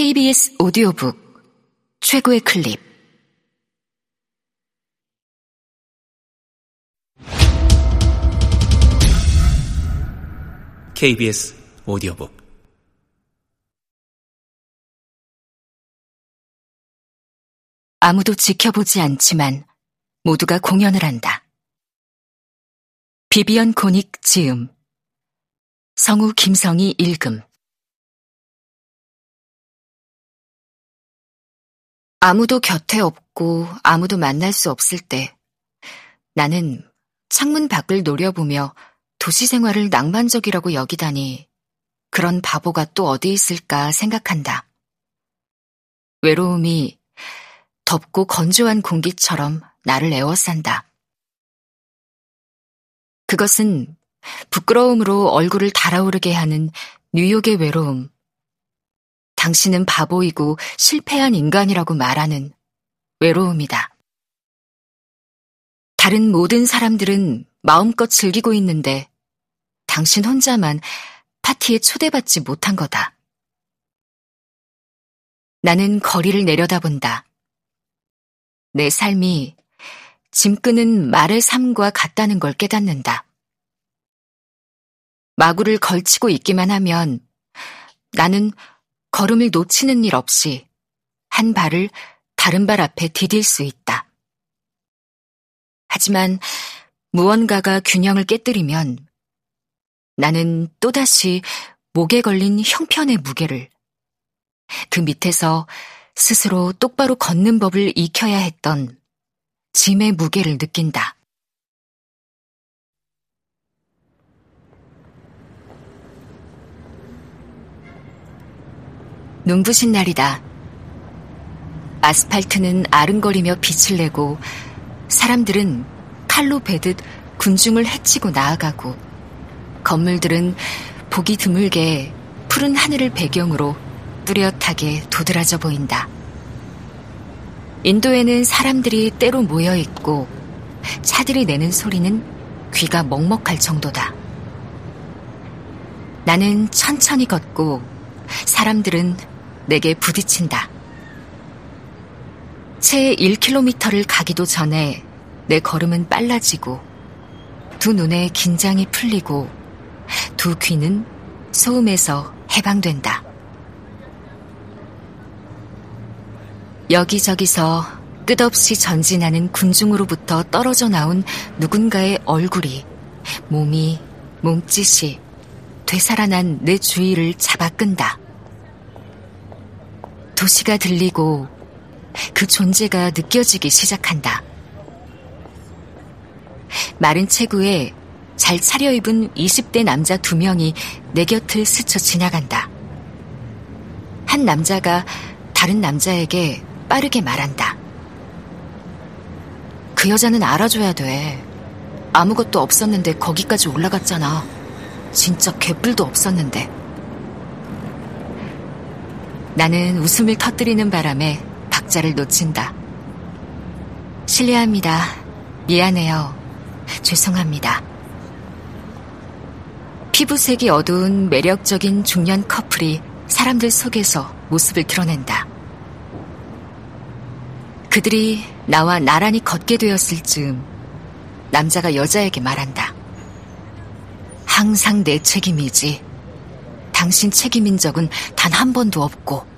KBS 오디오북 최고의 클립. KBS 오디오북. 아무도 지켜보지 않지만 모두가 공연을 한다. 비비언 코닉 지음. 성우 김성희 읽음 아무도 곁에 없고 아무도 만날 수 없을 때 나는 창문 밖을 노려보며 도시 생활을 낭만적이라고 여기다니 그런 바보가 또 어디 있을까 생각한다. 외로움이 덥고 건조한 공기처럼 나를 에워싼다. 그것은 부끄러움으로 얼굴을 달아오르게 하는 뉴욕의 외로움, 당신은 바보이고 실패한 인간이라고 말하는 외로움이다. 다른 모든 사람들은 마음껏 즐기고 있는데 당신 혼자만 파티에 초대받지 못한 거다. 나는 거리를 내려다본다. 내 삶이 짐 끄는 말의 삶과 같다는 걸 깨닫는다. 마구를 걸치고 있기만 하면 나는 걸음을 놓치는 일 없이 한 발을 다른 발 앞에 디딜 수 있다. 하지만 무언가가 균형을 깨뜨리면 나는 또다시 목에 걸린 형편의 무게를 그 밑에서 스스로 똑바로 걷는 법을 익혀야 했던 짐의 무게를 느낀다. 눈부신 날이다. 아스팔트는 아른거리며 빛을 내고 사람들은 칼로 베듯 군중을 해치고 나아가고 건물들은 보기 드물게 푸른 하늘을 배경으로 뚜렷하게 도드라져 보인다. 인도에는 사람들이 때로 모여 있고 차들이 내는 소리는 귀가 먹먹할 정도다. 나는 천천히 걷고 사람들은 내게 부딪힌다. 채 1km를 가기도 전에 내 걸음은 빨라지고 두 눈에 긴장이 풀리고 두 귀는 소음에서 해방된다. 여기저기서 끝없이 전진하는 군중으로부터 떨어져 나온 누군가의 얼굴이, 몸이, 몸짓이 되살아난 내 주위를 잡아 끈다. 도시가 들리고 그 존재가 느껴지기 시작한다. 마른 체구에 잘 차려입은 20대 남자 두 명이 내 곁을 스쳐 지나간다. 한 남자가 다른 남자에게 빠르게 말한다. 그 여자는 알아줘야 돼. 아무것도 없었는데 거기까지 올라갔잖아. 진짜 개뿔도 없었는데. 나는 웃음을 터뜨리는 바람에 박자를 놓친다. 실례합니다. 미안해요. 죄송합니다. 피부색이 어두운 매력적인 중년 커플이 사람들 속에서 모습을 드러낸다. 그들이 나와 나란히 걷게 되었을 즈음 남자가 여자에게 말한다. 항상 내 책임이지. 당신 책임인 적은 단 한 번도 없고